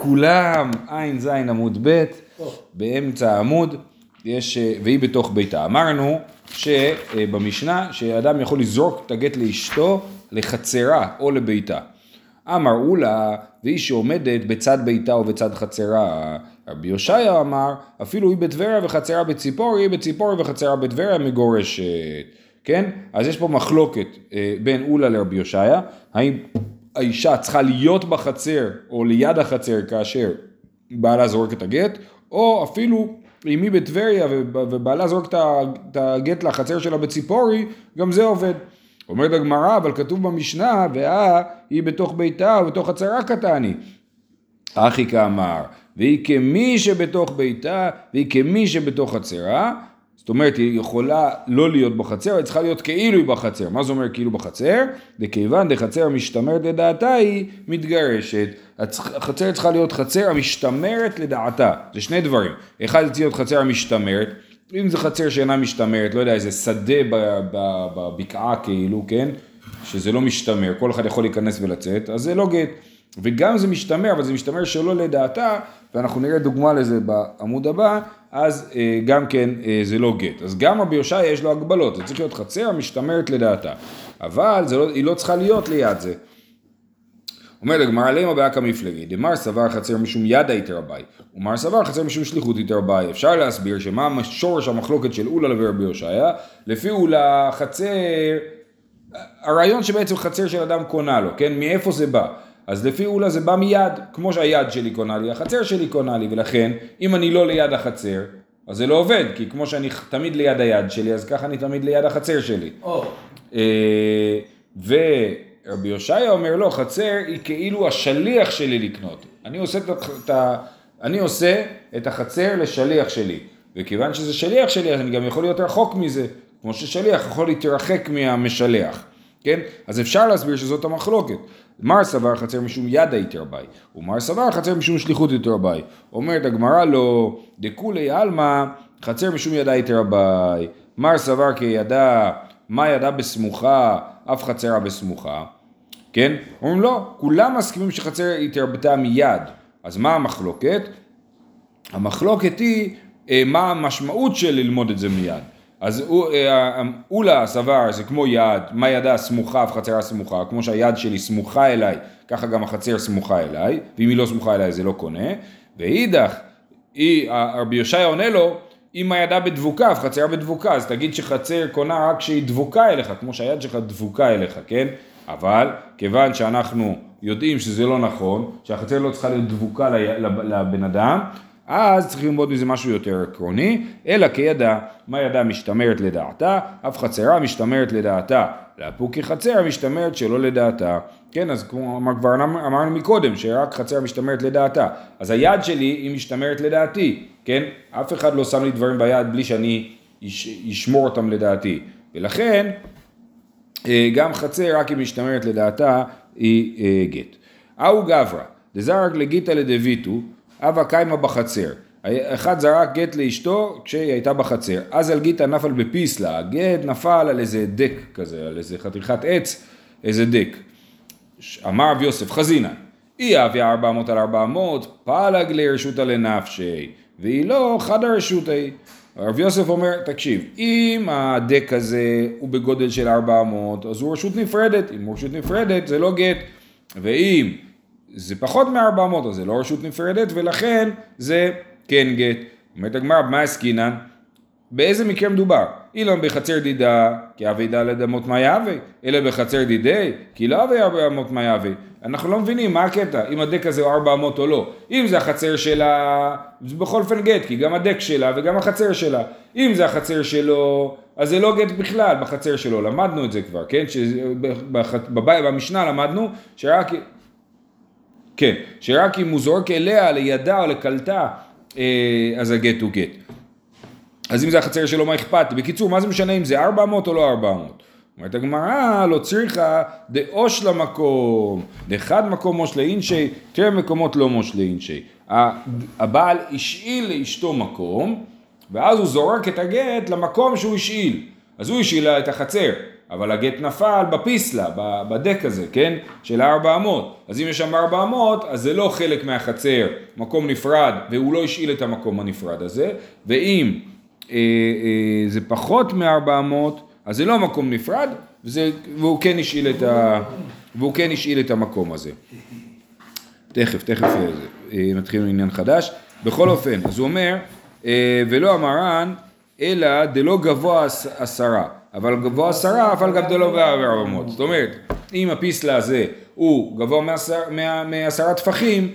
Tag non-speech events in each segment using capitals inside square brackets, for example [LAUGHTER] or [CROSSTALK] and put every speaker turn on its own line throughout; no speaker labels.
לכולם, ע"ז עמוד ב', באמצע העמוד, יש, אה, והיא בתוך ביתה. אמרנו שבמשנה שאדם יכול לזרוק את הגט לאשתו לחצרה או לביתה. אמרו לה, והיא שעומדת בצד ביתה או בצד חצרה. רבי יושעיה אמר, אפילו היא בטבריה וחצרה בציפורי, היא בציפורי וחצרה בטבריה מגורשת. כן? אז יש פה מחלוקת אה, בין אולה לרבי יושעיה, האם האישה צריכה להיות בחצר או ליד החצר כאשר בעלה זורק את הגט, או אפילו אם היא בטבריה ובעלה זורק את הגט לחצר שלה בציפורי, גם זה עובד. אומרת הגמרא, אבל כתוב במשנה, ואה היא בתוך ביתה ובתוך חצרה קטני. אחי כאמר, והיא כמי שבתוך ביתה, והיא כמי שבתוך חצרה, זאת אומרת, היא יכולה לא להיות בחצר, היא צריכה להיות כאילו היא בחצר. מה זה אומר כאילו בחצר? וכיוון דחצר המשתמרת לדעתה היא מתגרשת. החצר צריכה להיות חצר המשתמרת לדעתה. זה שני דברים. אחד צריך להיות חצר המשתמרת. אם זה חצר שאינה משתמרת, לא יודע, איזה שדה בבקעה כאילו, כן? שזה לא משתמר, כל אחד יכול להיכנס ולצאת, אז זה לא גט. וגם זה משתמר, אבל זה משתמר שלא לדעתה, ואנחנו נראה דוגמה לזה בעמוד הבא, אז אה, גם כן אה, זה לא גט. אז גם רבי יושעיה יש לו הגבלות, זה צריך להיות חצר המשתמרת לדעתה. אבל לא, היא לא צריכה להיות ליד זה. אומר הגמרא למה באקא מפלגי, דמר סבר חצר משום ידא יתרבי, ומר סבר חצר משום שליחות יתרבי. אפשר להסביר שמה שורש המחלוקת של אולה ורבי יושעיה, לפי אולה חצר, הרעיון שבעצם חצר של אדם קונה לו, כן? מאיפה זה בא? אז לפי אולה זה בא מיד, כמו שהיד שלי קונה לי, החצר שלי קונה לי, ולכן אם אני לא ליד החצר, אז זה לא עובד, כי כמו שאני תמיד ליד היד שלי, אז ככה אני תמיד ליד החצר שלי. Oh. ורבי יושעיה אומר לא, חצר היא כאילו השליח שלי לקנות. אני עושה את, ה... אני עושה את החצר לשליח שלי, וכיוון שזה שליח שלי, אז אני גם יכול להיות רחוק מזה, כמו ששליח יכול להתרחק מהמשלח. כן? אז אפשר להסביר שזאת המחלוקת. מר סבר חצר משום ידא יתרבי, ומר סבר חצר משום שליחות יתרבי. אומרת הגמרא לו, דכולי עלמא חצר משום ידא יתרבי. מר סבר כי ידע, מה ידע בסמוכה, אף חצרה בסמוכה. כן? אומרים לא, כולם מסכימים שחצר התרבתה מיד. אז מה המחלוקת? המחלוקת היא אה, מה המשמעות של ללמוד את זה מיד. אז אה, אולה סבר זה כמו יד, מה ידה סמוכה וחצרה סמוכה, כמו שהיד שלי סמוכה אליי, ככה גם החצר סמוכה אליי, ואם היא לא סמוכה אליי זה לא קונה, ואידך, רבי יושעיה עונה לו, אם הידה בדבוקה וחצרה בדבוקה, אז תגיד שחצר קונה רק כשהיא דבוקה אליך, כמו שהיד שלך דבוקה אליך, כן? אבל כיוון שאנחנו יודעים שזה לא נכון, שהחצר לא צריכה להיות דבוקה לבן אדם, אז צריך ללמוד מזה משהו יותר עקרוני, אלא כידע, מה ידע משתמרת לדעתה, אף חצרה משתמרת לדעתה, לאפוקי חצר משתמרת שלא לדעתה. כן, אז כמו כבר אמרנו מקודם, שרק חצר משתמרת לדעתה. אז היד שלי היא משתמרת לדעתי, כן? אף אחד לא שם לי דברים ביד בלי שאני אשמור אותם לדעתי. ולכן, אה, גם חצר רק אם משתמרת לדעתה היא אה, גט. אהו גברא, דזרק לגיתא לדביטו אבא קיימה בחצר. אחד זרק גט לאשתו כשהיא הייתה בחצר. אז על גיטה נפל בפיסלה, הגט נפל על איזה דק כזה, על איזה חתיכת עץ, איזה דק. אמר רב יוסף חזינה, היא אביה ארבע מאות על ארבע מאות, פלג לרשותא לנפשי, והיא לא חד הרשותי. רב יוסף אומר, תקשיב, אם הדק הזה הוא בגודל של ארבע מאות, אז הוא רשות נפרדת, אם הוא רשות נפרדת זה לא גט, ואם זה פחות מ-400, אז זה לא רשות נפרדת, ולכן זה כן גט. אומרת הגמרא, מה עסקינן? באיזה מקרה מדובר? אילון בחצר דידה, כי אבי דא לדמות מה יהווה, אלא בחצר דידי, כי לא אבי אמות מה יהווה. אנחנו לא מבינים מה הקטע, אם הדק הזה הוא 400 או לא. אם זה החצר שלה, זה בכל אופן גט, כי גם הדק שלה וגם החצר שלה. אם זה החצר שלו, אז זה לא גט בכלל בחצר שלו, למדנו את זה כבר, כן? במשנה למדנו שרק כן, שרק אם הוא זורק אליה, לידה או לקלטה, אה, אז הגט הוא גט. אז אם זה החצר שלו, מה אכפת? בקיצור, מה זה משנה אם זה 400 או לא 400? אומרת הגמרא, לא צריכה דאוש למקום, דחד מקום מוש לאינשי, תראה מקומות לא מוש לאינשי. הבעל השאיל לאשתו מקום, ואז הוא זורק את הגט למקום שהוא השאיל. אז הוא השאיל לה את החצר, אבל הגט נפל בפיסלה, בדק הזה, כן? של ה-400. אז אם יש שם 400, אז זה לא חלק מהחצר, מקום נפרד, והוא לא השאיל את המקום הנפרד הזה, ואם אה, אה, זה פחות מ-400, אז זה לא מקום נפרד, וזה, והוא, כן השאיל את ה, והוא כן השאיל את המקום הזה. תכף, תכף אה, אה, מתחיל עניין חדש. בכל אופן, אז הוא אומר, אה, ולא המרן, אלא דלא גבוה עשרה, אבל גבוה עשרה, אבל גם דלא בארבעמות. זאת אומרת, אם הפיסלה הזה הוא גבוה מעשר, מעשרה טפחים,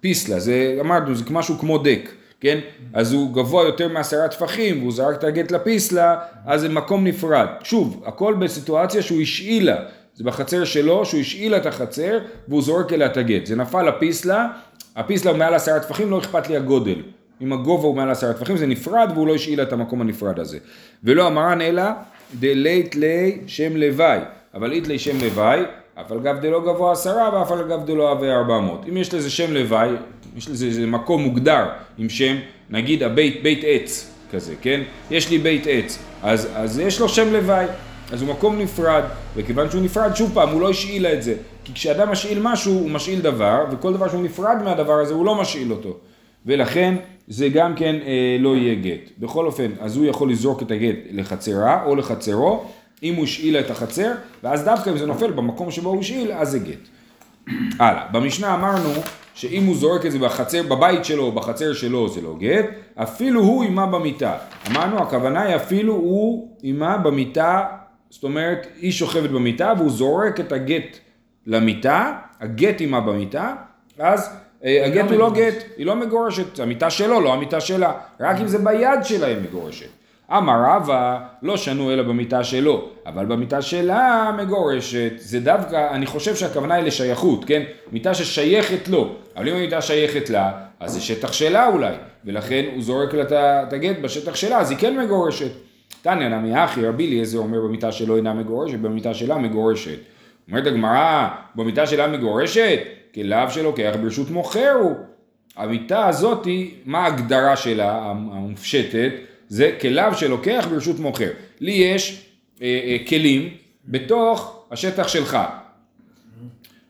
פיסלה, זה אמרנו, זה משהו כמו דק. כן? אז הוא גבוה יותר מעשרה טפחים והוא זרק את הגט לפיסלה, אז זה מקום נפרד. שוב, הכל בסיטואציה שהוא השאילה, זה בחצר שלו, שהוא השאילה את החצר והוא זורק אליה את הגט. זה נפל לפיסלה, הפיסלה מעל עשרה טפחים, לא אכפת לי הגודל. אם הגובה הוא מעל עשרה טפחים זה נפרד והוא לא השאילה את המקום הנפרד הזה. ולא המרן אלא דלית לי שם לוואי, אבל אית לי שם לוואי, אף על גב דלא גבוה עשרה ואף על גב דלא אבי ארבע מאות. אם יש לזה שם לוואי, יש לזה איזה מקום מוגדר עם שם, נגיד הבית, בית עץ כזה, כן? יש לי בית עץ, אז, אז יש לו שם לוואי, אז הוא מקום נפרד, וכיוון שהוא נפרד, שוב פעם, הוא לא השאיל את זה, כי כשאדם משאיל משהו, הוא משאיל דבר, וכל דבר שהוא נפרד מהדבר הזה, הוא לא משאיל אותו, ולכן זה גם כן אה, לא יהיה גט. בכל אופן, אז הוא יכול לזרוק את הגט לחצרה או לחצרו, אם הוא השאיל את החצר, ואז דווקא אם זה נופל במקום שבו הוא השאיל, אז זה גט. [CLEARS THROAT] הלאה, במשנה אמרנו שאם הוא זורק את זה בחצר, בבית שלו או בחצר שלו זה לא גט, אפילו הוא עימה במיטה. אמרנו, הכוונה היא אפילו הוא עימה במיטה, זאת אומרת, היא שוכבת במיטה והוא זורק את הגט למיטה, הגט עימה במיטה, אז הגט לא הוא לא גט, היא לא מגורשת, המיטה שלו, לא המיטה שלה, רק אם זה ביד שלה היא מגורשת. אמר רבא, לא שנו אלא במיטה שלו, אבל במיטה שלה מגורשת, זה דווקא, אני חושב שהכוונה היא לשייכות, כן? מיטה ששייכת לו, אבל אם המיטה שייכת לה, אז זה שטח שלה אולי, ולכן הוא זורק לה את הגט בשטח שלה, אז היא כן מגורשת. תניא נמי אחי, רבי אליעזר אומר במיטה שלו אינה מגורשת, במיטה שלה מגורשת. אומרת הגמרא, במיטה שלה מגורשת? כלאו שלוקח ברשות מוכר הוא. המיטה הזאתי, מה ההגדרה שלה, המופשטת? זה כליו שלוקח ברשות מוכר. לי יש אה, אה, כלים בתוך השטח שלך.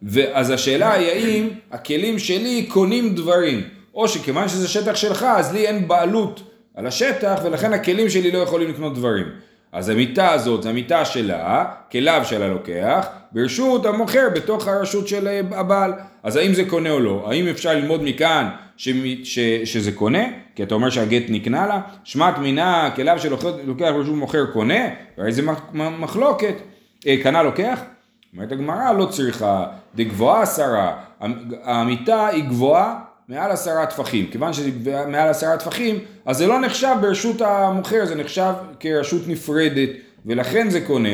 ואז השאלה היא האם הכלים שלי קונים דברים, או שכיוון שזה שטח שלך אז לי אין בעלות על השטח ולכן הכלים שלי לא יכולים לקנות דברים. אז המיטה הזאת זה המיטה שלה, כליו שלה לוקח, ברשות המוכר בתוך הרשות של אה, הבעל. אז האם זה קונה או לא? האם אפשר ללמוד מכאן ש, ש, שזה קונה? כי אתה אומר שהגט נקנה לה? שמט מינה כליו שלוקח ברשות מוכר קונה? הרי זה מחלוקת. אה, קנה לוקח? אומרת הגמרא לא צריכה, דגבוהה עשרה, המיטה היא גבוהה מעל עשרה טפחים, כיוון שזה מעל עשרה טפחים, אז זה לא נחשב ברשות המוכר, זה נחשב כרשות נפרדת, ולכן זה קונה,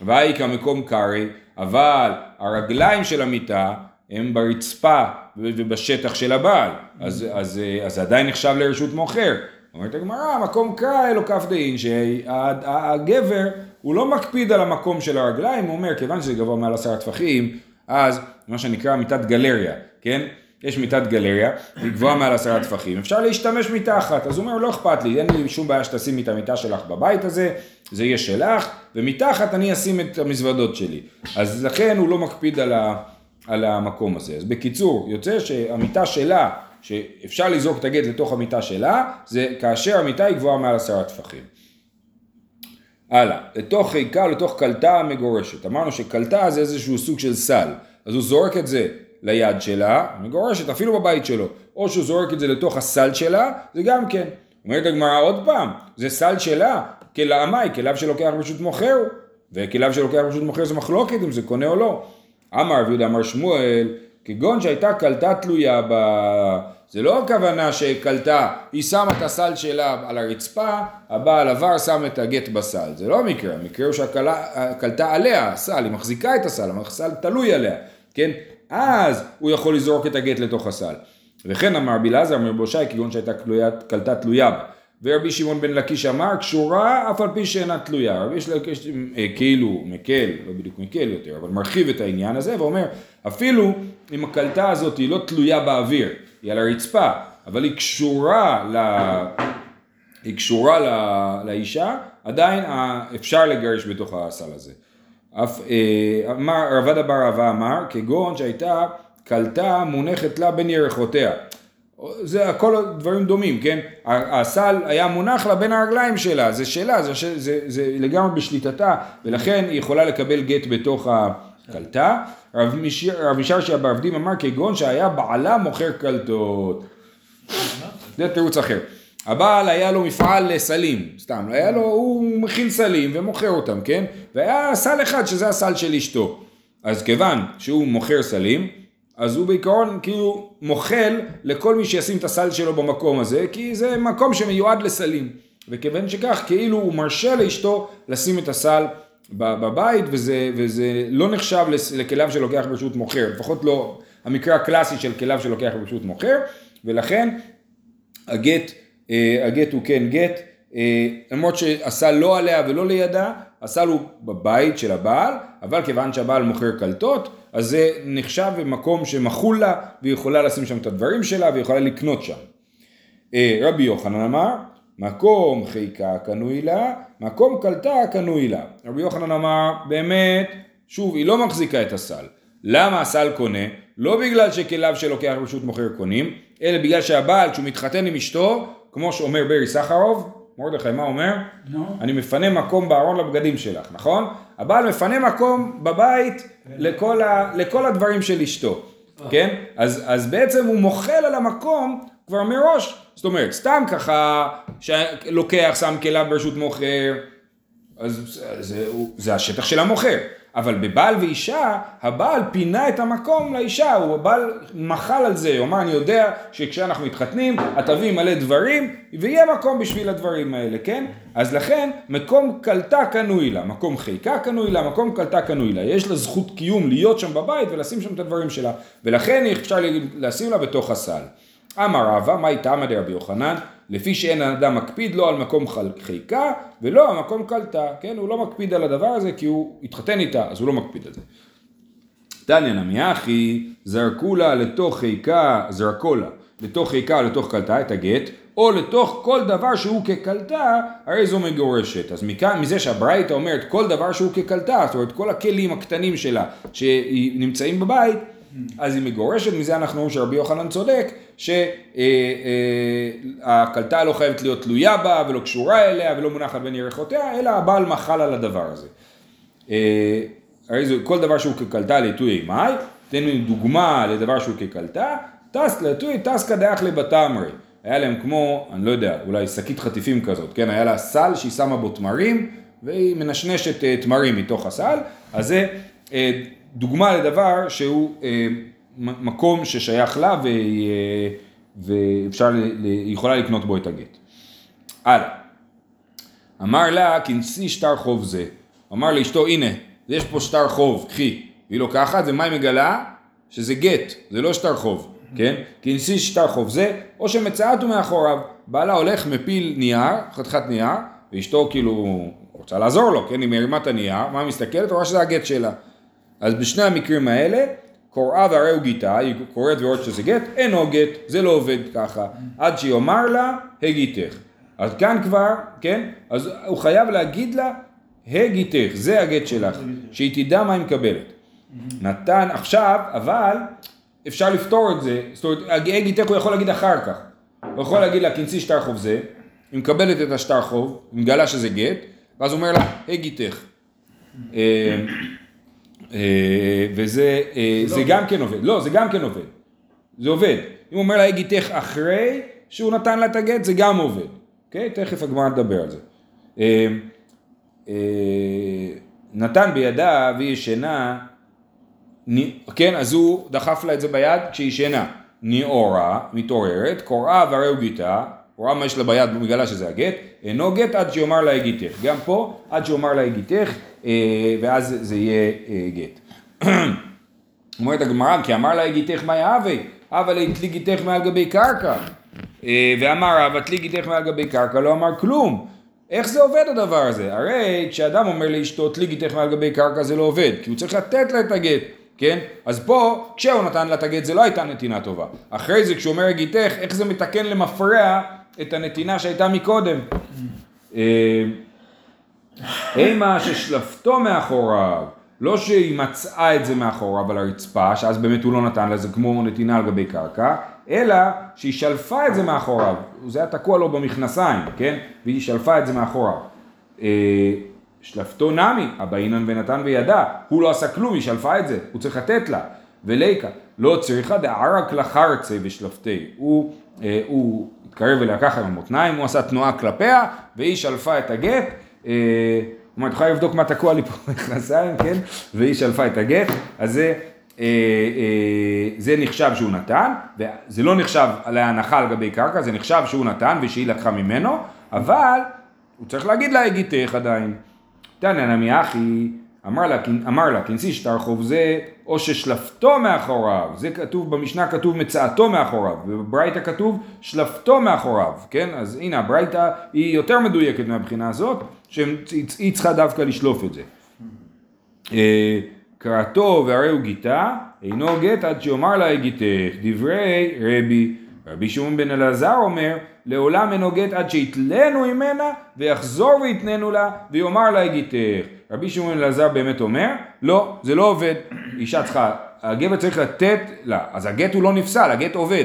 והי כמקום קרעי, אבל הרגליים של המיטה הם ברצפה ובשטח של הבעל, אז, אז, אז זה עדיין נחשב לרשות מוכר. אומרת הגמרא, מקום קרעי לא כף דין, שהגבר הוא לא מקפיד על המקום של הרגליים, הוא אומר, כיוון שזה גבוה מעל עשרה טפחים, אז מה שנקרא מיטת גלריה, כן? יש מיטת גלריה, היא גבוהה מעל עשרה טפחים, אפשר להשתמש מיטה אחת, אז הוא אומר לא אכפת לי, אין לי שום בעיה שתשימי את המיטה שלך בבית הזה, זה יהיה שלך, ומתחת אני אשים את המזוודות שלי, אז לכן הוא לא מקפיד על, ה, על המקום הזה, אז בקיצור, יוצא שהמיטה שלה, שאפשר לזרוק את הגט לתוך המיטה שלה, זה כאשר המיטה היא גבוהה מעל עשרה טפחים. הלאה, לתוך חיקה, לתוך קלטה מגורשת, אמרנו שקלטה זה איזשהו סוג של סל, אז הוא זורק את זה ליד שלה, מגורשת אפילו בבית שלו, או שהוא זורק את זה לתוך הסל שלה, זה גם כן. אומרת הגמרא עוד פעם, זה סל שלה, כלעמי, כלאו שלוקח רשות מוכר, וכלאו שלוקח רשות מוכר זה מחלוקת אם זה קונה או לא. אמר רבי יהודה אמר שמואל, כגון שהייתה קלטה תלויה ב... זה לא הכוונה שקלטה, היא שמה את הסל שלה על הרצפה, הבעל עבר שם את הגט בסל, זה לא המקרה, המקרה הוא שהקלטה עליה, הסל, היא מחזיקה את הסל, הסל תלוי עליה, כן? אז הוא יכול לזרוק את הגט לתוך הסל. וכן אמר בלעזר אמר בושי כגון שהייתה קלטה תלויה בה. ורבי שמעון בן לקיש אמר קשורה אף על פי שאינה תלויה. רבי יש לקיש אה, כאילו מקל, לא בדיוק מקל יותר, אבל מרחיב את העניין הזה ואומר אפילו אם הקלטה הזאת היא לא תלויה באוויר, היא על הרצפה, אבל היא קשורה ל... היא קשורה לא, לאישה, עדיין אפשר לגרש בתוך הסל הזה. אף, אה, אמר רב עדה בר אבה אמר, כגון שהייתה קלטה מונחת לה בין ירחותיה. זה הכל דברים דומים, כן? הסל היה מונח לה בין הרגליים שלה, זה שלה, זה, זה, זה, זה לגמרי בשליטתה, ולכן היא יכולה לקבל גט בתוך הקלטה. רב מישר שהברבדים אמר כגון שהיה בעלה מוכר קלטות. זה תירוץ אחר. הבעל היה לו מפעל לסלים, סתם, היה לו, הוא מכין סלים ומוכר אותם, כן? והיה סל אחד שזה הסל של אשתו. אז כיוון שהוא מוכר סלים, אז הוא בעיקרון כאילו מוחל לכל מי שישים את הסל שלו במקום הזה, כי זה מקום שמיועד לסלים. וכיוון שכך, כאילו הוא מרשה לאשתו לשים את הסל בבית, וזה, וזה לא נחשב לכליו שלוקח ברשות מוכר, לפחות לא המקרה הקלאסי של כליו שלוקח ברשות מוכר, ולכן הגט, הגט הוא כן גט, אה, למרות שהסל לא עליה ולא לידה, הסל הוא בבית של הבעל, אבל כיוון שהבעל מוכר קלטות, אז זה נחשב במקום שמחול לה, והיא יכולה לשים שם את הדברים שלה, והיא יכולה לקנות שם. אה, רבי יוחנן אמר, מקום חיקה קנוי לה, מקום קלטה קנוי לה. רבי יוחנן אמר, באמת, שוב, היא לא מחזיקה את הסל. למה הסל קונה? לא בגלל שכליו שלוקח רשות מוכר קונים, אלא בגלל שהבעל, כשהוא מתחתן עם אשתו, כמו שאומר ברי סחרוב, מרדכי מה אומר? No. אני מפנה מקום בארון לבגדים שלך, נכון? הבעל מפנה מקום בבית. לכל, ה, לכל הדברים של אשתו. כן? אז, אז בעצם הוא מוחל על המקום כבר מראש, זאת אומרת, סתם ככה, שלוקח, שם כליו ברשות מוכר, אז זה, זה השטח של המוכר. אבל בבעל ואישה, הבעל פינה את המקום לאישה, הוא הבעל מחל על זה, הוא אמר אני יודע שכשאנחנו מתחתנים את תביא מלא דברים ויהיה מקום בשביל הדברים האלה, כן? אז לכן מקום קלטה קנוי לה, מקום חיקה קנוי לה, מקום קלטה קנוי לה, יש לה זכות קיום להיות שם בבית ולשים שם את הדברים שלה, ולכן אפשר לשים לה בתוך הסל. אמר רבא, מה איתה אמר רבי יוחנן? לפי שאין האדם מקפיד לא על מקום חיקה ולא על מקום קלטה, כן? הוא לא מקפיד על הדבר הזה כי הוא התחתן איתה, אז הוא לא מקפיד על זה. דניא נמי אחי, זרקו לה לתוך חיקה, זרקו לה לתוך חיקה או לתוך קלטה את הגט, או לתוך כל דבר שהוא כקלטה, הרי זו מגורשת. אז מכאן, מזה שהברייתא אומרת כל דבר שהוא כקלטה, זאת אומרת כל הכלים הקטנים שלה שנמצאים בבית, אז היא מגורשת, מזה אנחנו אומרים שרבי יוחנן צודק, שהקלטה לא חייבת להיות תלויה בה ולא קשורה אליה ולא מונחת בין ירחותיה, אלא הבעל מחל על הדבר הזה. אה, הרי זה כל דבר שהוא כקלטה לעיתוי אימי, תן לי דוגמה לדבר שהוא כקלטה, טס לעיתוי טס קדח לבתמרי. היה להם כמו, אני לא יודע, אולי שקית חטיפים כזאת, כן? היה לה סל שהיא שמה בו תמרים והיא מנשנשת אה, תמרים מתוך הסל, אז זה אה, דוגמה לדבר שהוא אה, מקום ששייך לה והיא, אה, ואפשר, היא יכולה לקנות בו את הגט. הלאה. אמר לה, כנסי שטר חוב זה. אמר לאשתו, הנה, יש פה שטר חוב, קחי. והיא לוקחת, ומה היא מגלה? שזה גט, זה לא שטר חוב, כן? כנסי שטר חוב זה, או שמצאת מאחוריו. בעלה הולך, מפיל נייר, חתיכת נייר, ואשתו כאילו רוצה לעזור לו, כן? היא מרימה את הנייר, מה מסתכלת? רואה שזה הגט שלה. אז בשני המקרים האלה, קוראה והרי הוא גיתה, היא קוראת ורואה שזה גט, אינו גט, זה לא עובד ככה, עד שיאמר לה, הגיתך. אז כאן כבר, כן, אז הוא חייב להגיד לה, הגיתך, זה הגט שלך, שהיא תדע מה היא מקבלת. נתן עכשיו, אבל אפשר לפתור את זה, זאת אומרת, הגיתך הוא יכול להגיד אחר כך. הוא יכול להגיד לה, כנסי שטר חוב זה, היא מקבלת את השטר חוב, היא מגלה שזה גט, ואז הוא אומר לה, הגיתך. אה, וזה אה, זה לא גם כן עובד, לא זה גם כן עובד, זה עובד, אם הוא אומר לה הגיתך אחרי שהוא נתן לה את הגט זה גם עובד, אוקיי? תכף הגמרא נדבר על זה. אה, נתן בידה והיא ישנה, כן אז הוא דחף לה את זה ביד כשהיא ישנה, ניאורה, מתעוררת, קוראה והרי הוא גיתה, רואה מה יש לה ביד ומגלה שזה הגט, אינו גט עד שיאמר לה הגיתך, גם פה עד שיאמר לה הגיתך ואז זה יהיה אה, גט. [CLEARS THROAT] אומרת הגמרא, כי אמר לה הגיתך מה יהווה, אבל התלי גיתך מעל גבי קרקע. אה, ואמר רב, התלי גיתך מעל גבי קרקע, לא אמר כלום. איך זה עובד הדבר הזה? הרי כשאדם אומר לאשתו תלי גיתך מעל גבי קרקע זה לא עובד, כי הוא צריך לתת לה את הגט, כן? אז פה, כשהוא נתן לה את הגט זה לא הייתה נתינה טובה. אחרי זה כשהוא אומר הגיתך, איך זה מתקן למפרע את הנתינה שהייתה מקודם. אימה ששלפתו מאחוריו, לא שהיא מצאה את זה מאחוריו על הרצפה, שאז באמת הוא לא נתן לה, זה כמו נתינה על גבי קרקע, אלא שהיא שלפה את זה מאחוריו, זה היה תקוע לו במכנסיים, כן? והיא שלפה את זה מאחוריו. אה, שלפתו נמי, הבאינן ונתן וידע, הוא לא עשה כלום, היא שלפה את זה, הוא צריך לתת לה. וליקה, לא צריכה דערק לחרצה ושלפתי, אה, הוא התקרב אליה ככה עם המותניים, הוא עשה תנועה כלפיה, והיא שלפה את הגט, אומרת, יכולה לבדוק מה תקוע לי פה במכנסיים, כן? והיא שלפה את הגט, אז זה, אה, אה, זה נחשב שהוא נתן, וזה לא נחשב על ההנחה על גבי קרקע, זה נחשב שהוא נתן ושהיא לקחה ממנו, אבל הוא צריך להגיד לה הגיתך עדיין. תנא נמי אחי, אמר לה, אמר לה, כנסי שטר חוב זה, או ששלפתו מאחוריו, זה כתוב, במשנה כתוב מצאתו מאחוריו, ובברייתא כתוב שלפתו מאחוריו, כן? אז הנה הברייתא היא יותר מדויקת מהבחינה הזאת, שהיא צריכה דווקא לשלוף את זה. אה, קראתו והרי הוא גיתה, אינו גט עד שיאמר לה הגיתך, דברי רבי, רבי שמעון בן אלעזר אומר, לעולם אינו גט עד שיתלנו ממנה, ויחזור ויתננו לה, ויאמר לה הגיתך. רבי שמעון אלעזר באמת אומר, לא, זה לא עובד, אישה צריכה, הגבר צריך לתת לה, אז הגט הוא לא נפסל, הגט עובד,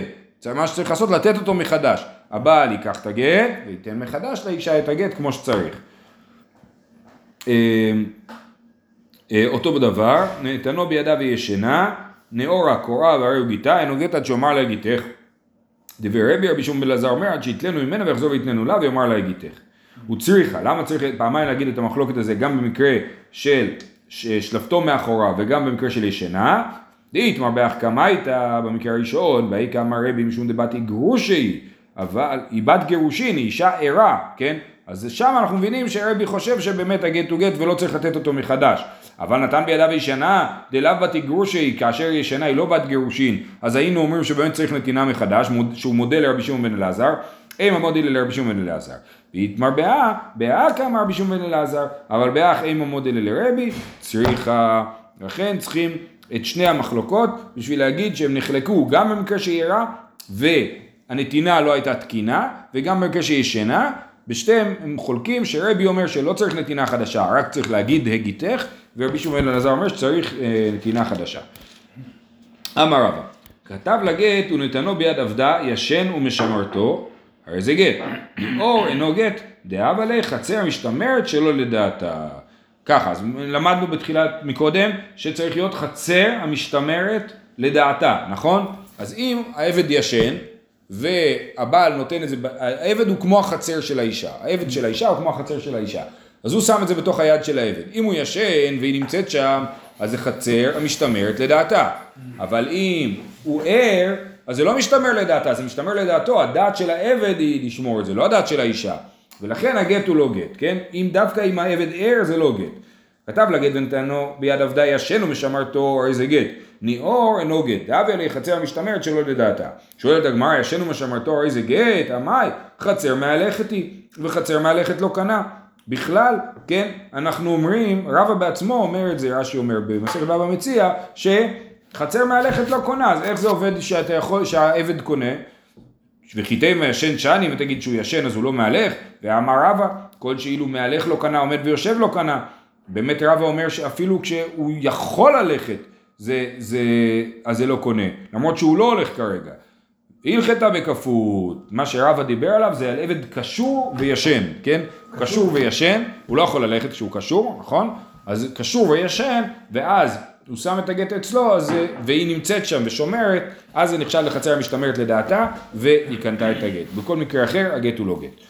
מה שצריך לעשות, לתת אותו מחדש. הבעל ייקח את הגט וייתן מחדש לאישה את הגט כמו שצריך. אה, אה, אותו דבר, נתנו בידיו ישנה, נאורה קורה והרי הוא גיתה, אינו גט עד שאומר לה גיתך. דבר רבי רבי שמעון בן אלעזר אומר עד שיתלנו ממנה ויחזור ויתננו לה ויאמר לה גיתך. הוא צריכה, למה צריך פעמיים להגיד את המחלוקת הזה גם במקרה של שלפתו מאחורה וגם במקרה של ישנה? דאיתמר בהחכמייתא במקרה הראשון, באי כאמר רבי משום דבתי גרושי, אבל היא בת גירושין, היא אישה ערה, כן? אז שם אנחנו מבינים שרבי חושב שבאמת הגט הוא גט ולא צריך לתת אותו מחדש. אבל נתן בידיו ישנה, דלאו בת גרושי, כאשר ישנה היא לא בת גירושין, אז היינו אומרים שבאמת צריך נתינה מחדש, שהוא מודה לרבי שמעון בן אלעזר, אימה מודי לרבי שמעון בן אלעזר. ואיתמר באה, באה כאמר רבי שמעון בן אלעזר, אבל באח אימה מודי לרבי, צריכה, לכן צריכים את שני המחלוקות בשביל להגיד שהם נחלקו גם במקרה שהיא ערה והנתינה לא הייתה תקינה וגם במקרה שהיא ישנה בשתיהם הם חולקים שרבי אומר שלא צריך נתינה חדשה, רק צריך להגיד הגיתך, ורבי שמואל אלעזר אומר שצריך אה, נתינה חדשה. אמר רבא, כתב לגט ונתנו ביד עבדה ישן ומשמרתו, הרי זה גט. אור אינו גט, דאבה לי חצר משתמרת שלא לדעתה. ככה, אז למדנו בתחילת מקודם שצריך להיות חצר המשתמרת לדעתה, נכון? אז אם העבד ישן, והבעל נותן את זה, העבד הוא כמו החצר של האישה, העבד של האישה הוא כמו החצר של האישה, אז הוא שם את זה בתוך היד של העבד. אם הוא ישן והיא נמצאת שם, אז זה חצר המשתמרת לדעתה. אבל אם הוא ער, אז זה לא משתמר לדעתה, זה משתמר לדעתו, הדעת של העבד היא לשמור את זה, לא הדעת של האישה. ולכן הגט הוא לא גט, כן? אם דווקא אם העבד ער זה לא גט. כתב לגט ונתנו ביד עבדה ישן ומשמרתו איזה גט. ניאור אינו גט, דאבי עלי חצר המשתמרת שלא לדעתה. שואלת הגמרא, ישן ומשמרתו איזה גט, עמי, חצר מהלכת היא, וחצר מהלכת לא קנה. בכלל, כן, אנחנו אומרים, רבא בעצמו אומר את זה, רש"י אומר במסכת רבא מציע, שחצר מהלכת לא קונה, אז איך זה עובד שאתה יכול, שהעבד קונה? וחיטי מהשן שני, ותגיד שהוא ישן אז הוא לא מהלך, ואמר רבא, כל שאילו מהלך לא קנה, עומד ויושב לא קנה. באמת רבא אומר שאפילו כשהוא יכול ללכת, זה, זה, אז זה לא קונה, למרות שהוא לא הולך כרגע. הלכתה בכפות, מה שרבא דיבר עליו זה על עבד קשור וישן, כן? קשור וישן, הוא לא יכול ללכת כשהוא קשור, נכון? אז קשור וישן, ואז הוא שם את הגט אצלו, אז, והיא נמצאת שם ושומרת, אז זה נחשב לחצר המשתמרת לדעתה, והיא קנתה את הגט. בכל מקרה אחר, הגט הוא לא גט.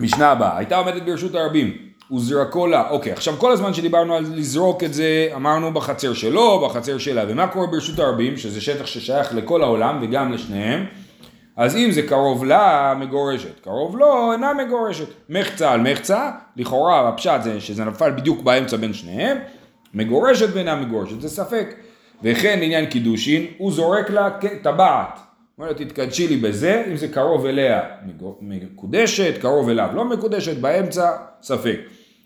משנה הבאה, הייתה עומדת ברשות הרבים, וזרקו לה, אוקיי, עכשיו כל הזמן שדיברנו על לזרוק את זה, אמרנו בחצר שלו, בחצר שלה, ומה קורה ברשות הרבים, שזה שטח ששייך לכל העולם וגם לשניהם, אז אם זה קרוב לה, מגורשת, קרוב לו, אינה מגורשת. מחצה על מחצה, לכאורה הפשט זה שזה נפל בדיוק באמצע בין שניהם, מגורשת ואינה מגורשת, זה ספק. וכן לעניין קידושין, הוא זורק לה טבעת. אומר לה תתקדשי לי בזה, אם זה קרוב אליה מקודשת, קרוב אליו לא מקודשת, באמצע ספק.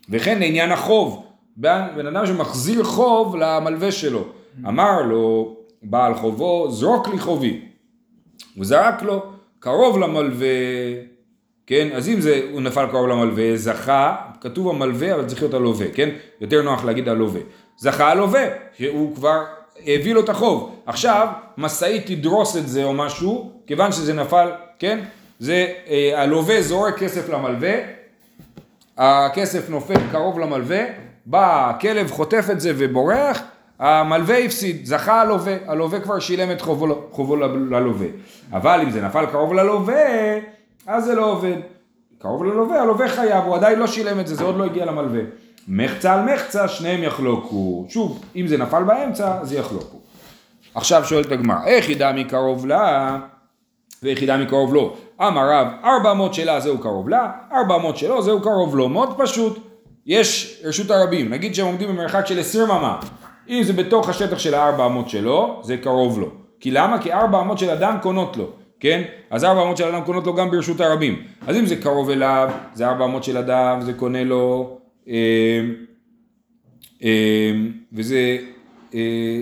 וכן לעניין החוב, בן אדם שמחזיר חוב למלווה שלו, אמר לו בעל חובו זרוק לי חובי, הוא זרק לו קרוב למלווה, כן? אז אם זה, הוא נפל קרוב למלווה, זכה, כתוב המלווה, אבל צריך להיות הלווה, כן? יותר נוח להגיד הלווה. זכה הלווה, שהוא כבר הביא לו את החוב. עכשיו, משאית תדרוס את זה או משהו, כיוון שזה נפל, כן? זה, אה, הלווה זורק כסף למלווה, הכסף נופל קרוב למלווה, בא הכלב חוטף את זה ובורח, המלווה הפסיד, זכה הלווה, הלווה כבר שילם את חובו, חובו ללווה. אבל אם זה נפל קרוב ללווה, אז זה לא עובד. קרוב ללווה, הלווה חייב, הוא עדיין לא שילם את זה, זה עוד לא הגיע למלווה. מחצה על מחצה, שניהם יחלוקו. שוב, אם זה נפל באמצע, אז יחלוקו. עכשיו שואלת הגמרא, איך ידע מי קרוב לה ואיך ידע מי קרוב לו? אמר רב, ארבע אמות שלה זהו קרוב לה, ארבע אמות שלו זהו קרוב לו. מאוד פשוט. יש רשות הרבים, נגיד שהם עומדים במרחק של עשרים אמה. אם זה בתוך השטח של הארבע אמות שלו, זה קרוב לו. כי למה? כי ארבע אמות של אדם קונות לו. כן? אז ארבע אמות של אדם קונות לו גם ברשות הרבים. אז אם זה קרוב אליו, זה ארבע אמות של אדם, זה קונה לו, אה, אה, וזה,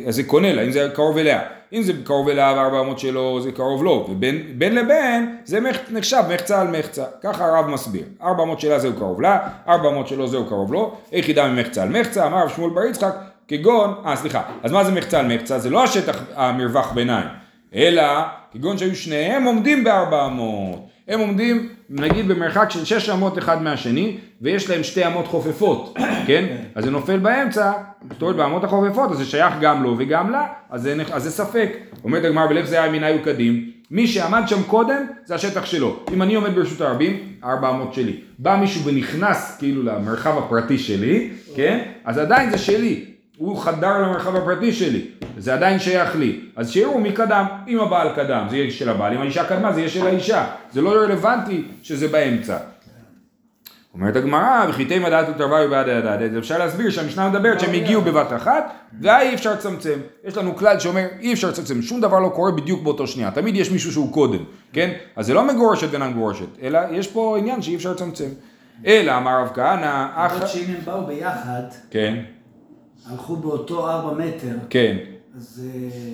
אז זה קונה לה, אם זה קרוב אליה. אם זה קרוב אליו, ארבע אמות שלו, זה קרוב לו, ובין לבין, זה נחשב מחצה על מחצה. ככה הרב מסביר. ארבע אמות שלה זהו קרוב לה, ארבע אמות שלו זהו קרוב לו, איך ידע ממחצה על מחצה, אמר שמואל בר יצחק, כגון, אה סליחה, אז מה זה מחצה על מחצה? זה לא השטח המרווח ביניים, אלא כגון שהיו שניהם עומדים בארבע אמות. הם עומדים נגיד במרחק של שש אמות אחד מהשני ויש להם שתי אמות חופפות, [COUGHS] כן? אז זה נופל באמצע, פתאום באמות החופפות אז זה שייך גם לו וגם לה, אז זה, אז זה ספק. אומרת הגמר בלב זה היה מיני וקדים, מי שעמד שם קודם זה השטח שלו. אם אני עומד ברשות הרבים, ארבע אמות שלי. בא מישהו ונכנס כאילו למרחב הפרטי שלי, כן? אז עדיין זה שלי. הוא חדר למרחב הפרטי שלי, זה עדיין שייך לי. אז שיראו מי קדם, אם הבעל קדם זה יהיה של הבעל, אם האישה קדמה זה יהיה של האישה. זה לא רלוונטי שזה באמצע. אומרת הגמרא, וחיטי מדעת ותרווה ובעד הידעת, אז אפשר להסביר שהמשנה מדברת שהם הגיעו בבת אחת, והיה אי אפשר לצמצם. יש לנו כלל שאומר אי אפשר לצמצם, שום דבר לא קורה בדיוק באותו שנייה, תמיד יש מישהו שהוא קודם, כן? אז זה לא מגורשת ואינה מגורשת, אלא יש פה עניין שאי אפשר לצמצם. אלא אמר רב כהנא,
אח... שאם הם באו ביחד,
כן.
הלכו באותו ארבע מטר.
כן.
אז... אה,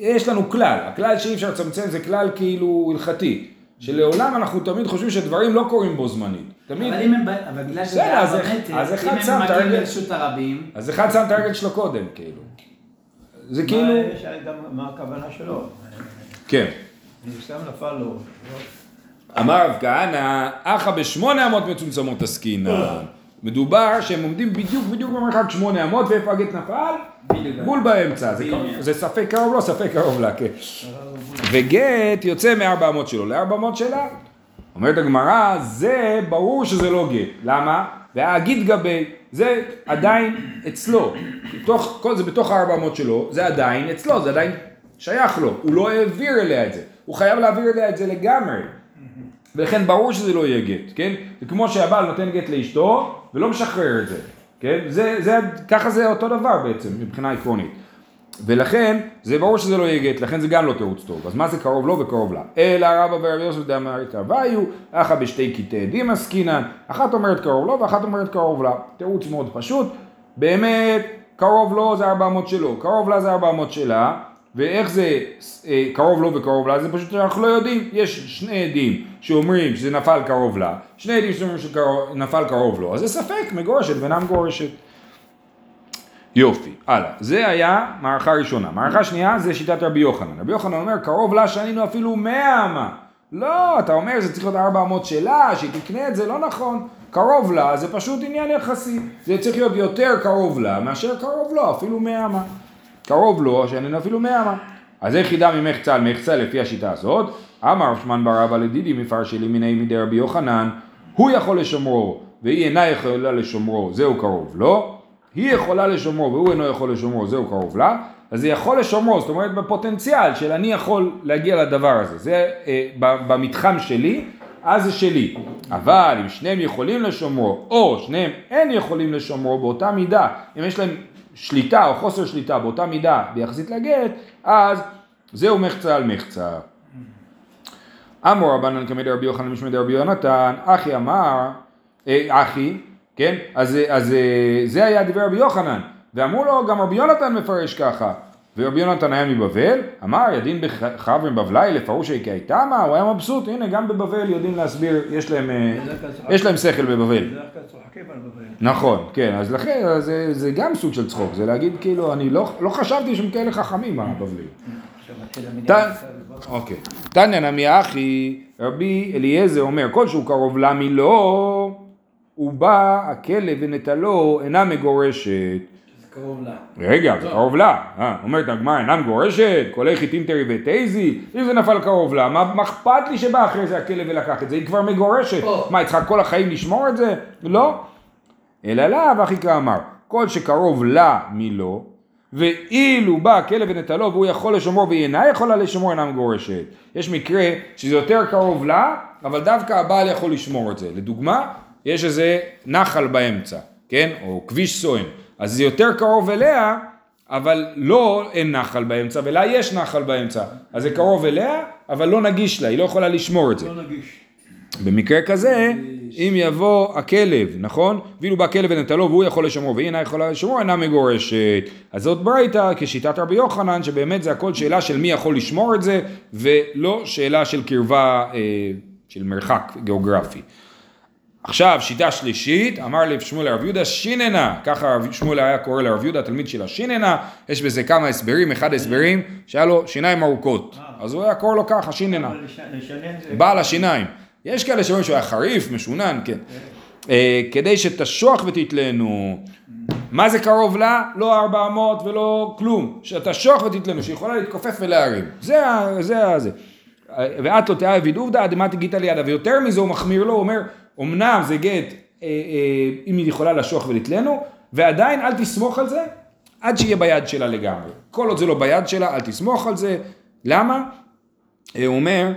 יש לנו כלל, הכלל שאי אפשר לצמצם זה כלל כאילו הלכתי, שלעולם אנחנו תמיד חושבים שדברים לא קורים בו זמנית. תמיד...
אבל אם הם, אבל בגלל שזה ארבע מטר, אם הם מגיעים לרשות הרבים...
אז אחד שם את הרגל שלו קודם, כאילו. זה כאילו...
מה הכוונה שלו?
כן.
אם סתם נפל לו.
אמר רב כהנא, אחא בשמונה אמות מצומצמות עסקינן. מדובר שהם עומדים בדיוק בדיוק במרחק שמונה אמות ואיפה הגט נפל? בול באמצע, זה, זה ספק קרוב לא ספק קרוב לה, כן. וגט יוצא מארבע אמות שלו לארבע אמות שלה. אומרת הגמרא, זה ברור שזה לא גט, למה? והגיד גבי, זה עדיין אצלו, בתוך, כל זה בתוך הארבע אמות שלו, זה עדיין אצלו, זה עדיין שייך לו, הוא לא העביר אליה את זה, הוא חייב להעביר אליה את זה לגמרי. ולכן ברור שזה לא יהיה גט, כן? זה כמו שהבעל נותן גט לאשתו ולא משחרר את זה, כן? זה, זה, ככה זה אותו דבר בעצם מבחינה עקרונית. ולכן זה ברור שזה לא יהיה גט, לכן זה גם לא תירוץ טוב. אז מה זה קרוב לו וקרוב לה? אלא רבא ורבי יוסף דאמרת רביו, אחא בשתי קטעי עדים עסקינן, אחת אומרת קרוב לו ואחת אומרת קרוב לה. תירוץ מאוד פשוט, באמת קרוב לו זה 400 שלו, קרוב לה זה 400 שלה, ואיך זה אה, קרוב לו וקרוב לה, זה פשוט שאנחנו לא יודעים, יש שני עדים שאומרים שזה נפל קרוב לה, שני עדים שאומרים שנפל קרוב לו, אז זה ספק, מגורשת ואינה מגורשת. יופי, הלאה. זה היה מערכה ראשונה. מערכה שנייה זה שיטת רבי יוחנן. רבי יוחנן אומר, קרוב לה שנינו אפילו מאה אמה. לא, אתה אומר, זה צריך להיות ארבע אמות שלה, שהיא תקנה את זה, לא נכון. קרוב לה זה פשוט עניין יחסי. זה צריך להיות יותר קרוב לה מאשר קרוב לו, אפילו מאה אמה. קרוב לו, שאיננו אפילו מאה אמה. אז איך ידע ממחצה על מחצה לפי השיטה הזאת? אמר שמן בר אבא לדידי מפרשי לימיני מידי רבי יוחנן, הוא יכול לשומרו והיא אינה יכולה לשומרו, זהו קרוב לו. היא יכולה לשומרו והוא אינו יכול לשומרו, זהו קרוב לה. אז היא יכול לשומרו, זאת אומרת בפוטנציאל של אני יכול להגיע לדבר הזה. זה אה, במתחם שלי, אז זה שלי. אבל אם שניהם יכולים לשומרו, או שניהם אין יכולים לשומרו באותה מידה, אם יש להם שליטה או חוסר שליטה באותה מידה ביחסית לגט, אז זהו מחצה על מחצה. אמור רבנן כמדי רבי יוחנן משמדי רבי יונתן, אחי אמר, אה, אחי, כן? אז, אז אה, זה היה דבר רבי יוחנן, ואמרו לו גם רבי יונתן מפרש ככה, ורבי יונתן היה מבבל, אמר ידין בחברם בבלי לפרושי כי הייתה מה, הוא היה מבסוט, הנה גם בבבל יודעים להסביר, יש להם, אה, יש להם שכל בבבל. נכון, כן, אז לכן זה, זה גם סוג של צחוק, זה להגיד כאילו, אני לא, לא חשבתי שהם כאלה חכמים הבבלים. אוקיי, תניא נמי אחי, רבי אליעזר אומר, כל שהוא קרוב למילו, הוא בא, הכלב ונטלו אינה מגורשת.
קרוב לה.
רגע, זה קרוב לה. אה, אומרת הגמרא, אינה מגורשת, קולי חיטים תרי ותייזי, אם זה נפל קרוב לה, מה אכפת לי שבא אחרי זה הכלב ולקח את זה? היא כבר מגורשת. מה, היא צריכה כל החיים לשמור את זה? לא. אלא לה, ואחי כאמר, כל שקרוב לה מלא, ואילו בא הכלב ונטלו והוא יכול לשמור והיא אינה יכולה לשמור אינה מגורשת. יש מקרה שזה יותר קרוב לה, אבל דווקא הבעל יכול לשמור את זה. לדוגמה, יש איזה נחל באמצע, כן? או כביש סואן. אז זה יותר קרוב אליה, אבל לא אין נחל באמצע, ולה יש נחל באמצע. אז זה קרוב אליה, אבל לא נגיש לה, היא לא יכולה לשמור את זה.
לא נגיש.
במקרה כזה, אם יבוא הכלב, נכון? ואילו בא כלב ונטלו והוא יכול לשמור והיא אינה יכולה לשמור, אינה מגורשת. אז זאת ברייתא כשיטת רבי יוחנן, שבאמת זה הכל שאלה של מי יכול לשמור את זה, ולא שאלה של קרבה, אה, של מרחק גיאוגרפי. עכשיו, שיטה שלישית, אמר לב שמואל לרב יהודה שיננה, ככה שמואל היה קורא לרב יהודה, תלמיד של השיננה, יש בזה כמה הסברים, אחד ההסברים שהיה לו שיניים ארוכות, אז הוא היה קורא לו ככה, שיננה, בעל השיניים. יש כאלה שאומרים שהוא היה חריף, משונן, כן. אה, כדי שתשוח ותתלנו. מה זה קרוב לה? לא 400 ולא כלום. שתשוח ותתלנו, שיכולה להתכופף ולהרים. זה ה... זה ה... זה. ואת לא תהיה אביד עובדא, דמתי גיתא לידה. ויותר מזה הוא מחמיר לו, הוא אומר, אמנם זה גט, אה, אה, אם היא יכולה לשוח ולתלנו, ועדיין אל תסמוך על זה עד שיהיה ביד שלה לגמרי. כל עוד זה לא ביד שלה, אל תסמוך על זה. למה? הוא אומר,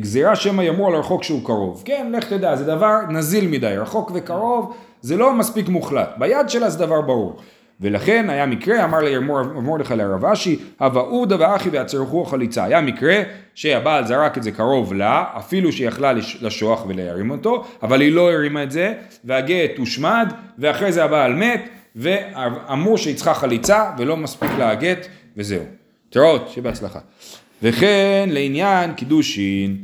גזירה שמא יאמרו על הרחוק שהוא קרוב. כן, לך תדע, זה דבר נזיל מדי, רחוק וקרוב, זה לא מספיק מוחלט. ביד שלה זה דבר ברור. ולכן היה מקרה, אמר מרדכי לרב אשי, הווה עובדא ואחי והצרכו חליצה. היה מקרה שהבעל זרק את זה קרוב לה, אפילו שהיא יכלה לשוח ולהרים אותו, אבל היא לא הרימה את זה, והגט הושמד, ואחרי זה הבעל מת, ואמרו שהיא צריכה חליצה, ולא מספיק לה הגט, וזהו. תראות, שבהצלחה. וכן לעניין קידושין,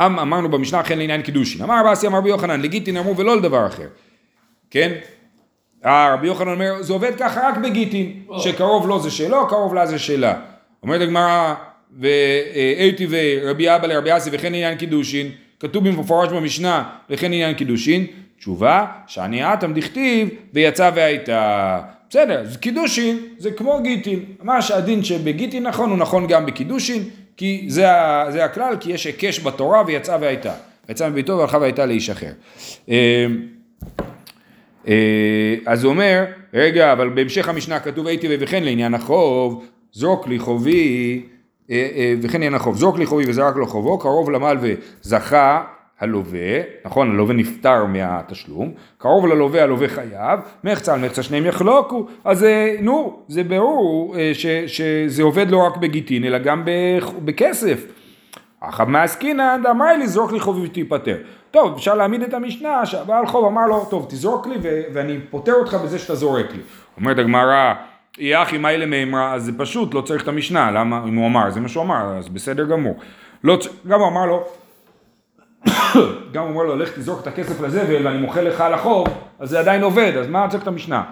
אמ, אמרנו במשנה אכן לעניין קידושין, אמר רבי אמר רבי יוחנן לגיטין אמרו ולא לדבר אחר, כן? אה, רבי יוחנן אומר זה עובד ככה רק בגיטין, שקרוב לו זה שלו, קרוב לה זה שלה. אומרת הגמרא ואייתי ורבי אבא לרבי אסי וכן לעניין קידושין, כתוב במפורש במשנה וכן לעניין קידושין, תשובה שאני אטם דכתיב ויצא והייתה בסדר, אז קידושין זה כמו גיטין, מה שהדין שבגיטין נכון הוא נכון גם בקידושין, כי זה, זה הכלל, כי יש היקש בתורה ויצאה והייתה, יצאה מביתו והלכה והייתה לאיש אחר. אה, אה, אז הוא אומר, רגע, אבל בהמשך המשנה כתוב הייתי וכן לעניין החוב, זרוק לי חובי, אה, וכן לעניין החוב, זרוק לי חובי וזרק לו חובו, קרוב למלווה זכה הלווה, נכון, הלווה נפטר מהתשלום, קרוב ללווה הלווה חייב, מחצה על מחצה שניהם יחלוקו, אז אה, נו, זה ברור אה, ש, שזה עובד לא רק בגיטין, אלא גם בכסף. אחאב מעסקינן דאמר לי זרוק לי חוב ותיפטר. טוב, אפשר להעמיד את המשנה שהבעל חוב אמר לו, טוב תזרוק לי ו- ואני פוטר אותך בזה שאתה זורק לי. אומרת הגמרא, יהיה אחי מיילה מימרא, אז זה פשוט, לא צריך את המשנה, למה, אם הוא אמר, זה מה שהוא אמר, אז בסדר גמור. לא, גם הוא אמר לו, [COUGHS] גם הוא אומר לו, לך תזרוק את הכסף לזבל ואני מוחל לך על החוב, אז זה עדיין עובד, אז מה צריך את המשנה?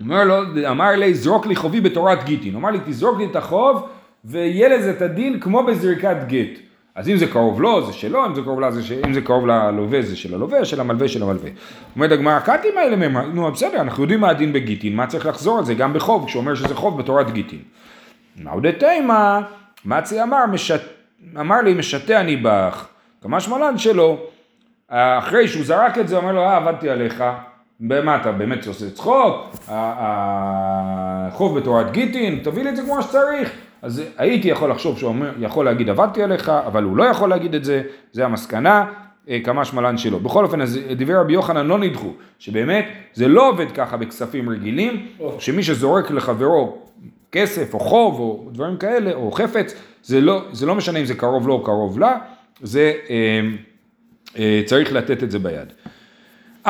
אומר לו, אמר לי, זרוק לי חובי בתורת גיטין. אמר לי, תזרוק לי את החוב ויהיה לזה את הדין כמו בזריקת גט. אז אם זה קרוב לו, זה שלו, אם זה קרוב לה, זה ש... אם זה קרוב ללווה, זה של הלווה, של המלווה, של המלווה. אומרת הגמרא, קטים האלה מהם, נו בסדר, אנחנו יודעים מה הדין בגיטין, מה צריך לחזור על זה גם בחוב, כשהוא אומר שזה חוב בתורת גיטין. מה עוד תימא, מצי אמר, משת... אמר לי, משתה אני בך. כמה שמלן שלו, אחרי שהוא זרק את זה, אומר לו, אה, עבדתי עליך, במה אתה באמת עושה צחוק, החוב בתורת גיטין, תביא לי את זה כמו שצריך. אז הייתי יכול לחשוב שהוא אומר, יכול להגיד עבדתי עליך, אבל הוא לא יכול להגיד את זה, זה המסקנה, אה, כמה שמלן שלו. בכל אופן, אז דברי רבי יוחנן לא נדחו, שבאמת זה לא עובד ככה בכספים רגילים, שמי שזורק לחברו כסף או חוב או דברים כאלה, או חפץ, זה לא, זה לא משנה אם זה קרוב לו או קרוב לה, זה אה, אה, צריך לתת את זה ביד.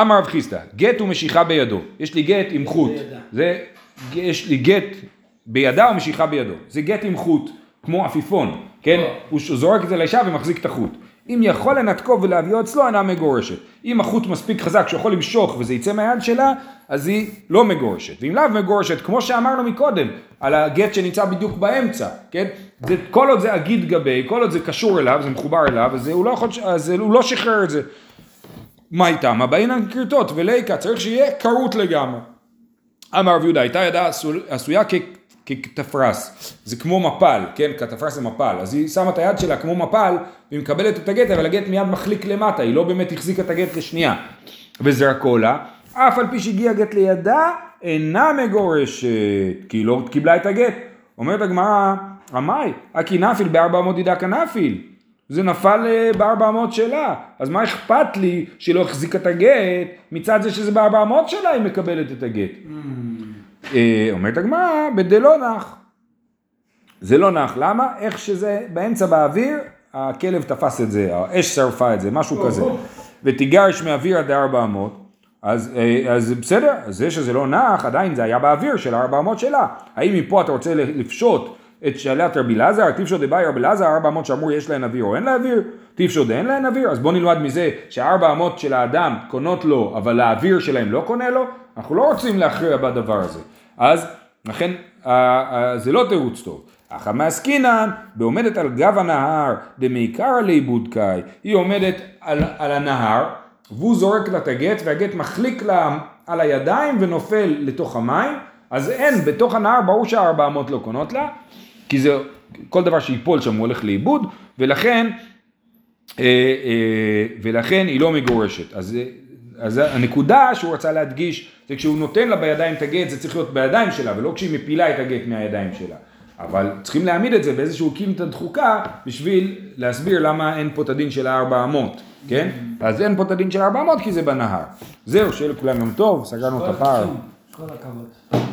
אמר רב חיסדא, גט ומשיכה בידו, יש לי גט עם חוט, זה יש לי גט בידה ומשיכה בידו. זה גט עם חוט, כמו עפיפון, כן? הוא זורק את זה לאישה ומחזיק את החוט. אם יכול לנתקו ולהביאו אצלו, אינה מגורשת. אם החוט מספיק חזק שהוא יכול למשוך וזה יצא מהיד שלה, אז היא לא מגורשת. ואם לאו מגורשת, כמו שאמרנו מקודם, על הגט שנמצא בדיוק באמצע, כן? זה, כל עוד זה אגיד גבי, כל עוד זה קשור אליו, זה מחובר אליו, אז הוא לא, יכול, אז הוא לא שחרר את זה. מה איתם? הבאינן כריתות וליקה, צריך שיהיה כרות לגמרי. אמר רב יהודה, הייתה ידה עשויה כתפרס, זה כמו מפל, כן, כתפרס זה מפל, אז היא שמה את היד שלה כמו מפל, והיא מקבלת את הגט, אבל הגט מיד מחליק למטה, היא לא באמת החזיקה את הגט לשנייה, וזרקו לה, אף על פי שהגיע הגט לידה, אינה מגורשת, כי היא לא קיבלה את הגט. אומרת הגמרא, עמאי, הכי נפיל בארבע אמות ידע כנפיל, זה נפל אה, בארבע אמות שלה, אז מה אכפת לי שלא החזיקה את הגט, מצד זה שזה בארבע אמות שלה היא מקבלת את הגט. אה, אומרת הגמרא, בדלא נח. זה לא נח, למה? איך שזה באמצע באוויר, הכלב תפס את זה, האש שרפה את זה, משהו כזה. ותיגרש מאוויר עד ארבע אמות. אז, אה, אז בסדר, זה שזה לא נח, עדיין זה היה באוויר של ארבע אמות שלה. האם מפה אתה רוצה לפשוט את שאלת רבי אלעזר, טיפשו דבאי רבי אלעזר, ארבע אמות שאמור יש להן אוויר או אין לה אוויר, טיפשו דאין להן אוויר, אז בוא נלמד מזה שארבע אמות של האדם קונות לו, אבל האוויר שלהם לא קונה לו, אנחנו לא רוצים להכריע בדבר הזה. אז לכן זה לא תירוץ טוב. אך המעסקינן בעומדת על גב הנהר דמעיקר לאיבוד קאי, היא עומדת על, על הנהר והוא זורק לה את הגט והגט מחליק לה על הידיים ונופל לתוך המים. אז אין, בתוך הנהר ברור שהארבע אמות לא קונות לה כי זה כל דבר שיפול שם הוא הולך לאיבוד ולכן אה, אה, ולכן היא לא מגורשת. אז אז הנקודה שהוא רצה להדגיש זה כשהוא נותן לה בידיים את הגט זה צריך להיות בידיים שלה ולא כשהיא מפילה את הגט מהידיים שלה. אבל צריכים להעמיד את זה באיזשהו קימתא דחוקה בשביל להסביר למה אין פה את הדין של הארבע אמות, כן? אז אין פה את הדין של הארבע אמות כי זה בנהר. זהו, שיהיה לכולם יום טוב, סגרנו את הפער. כל הכבוד.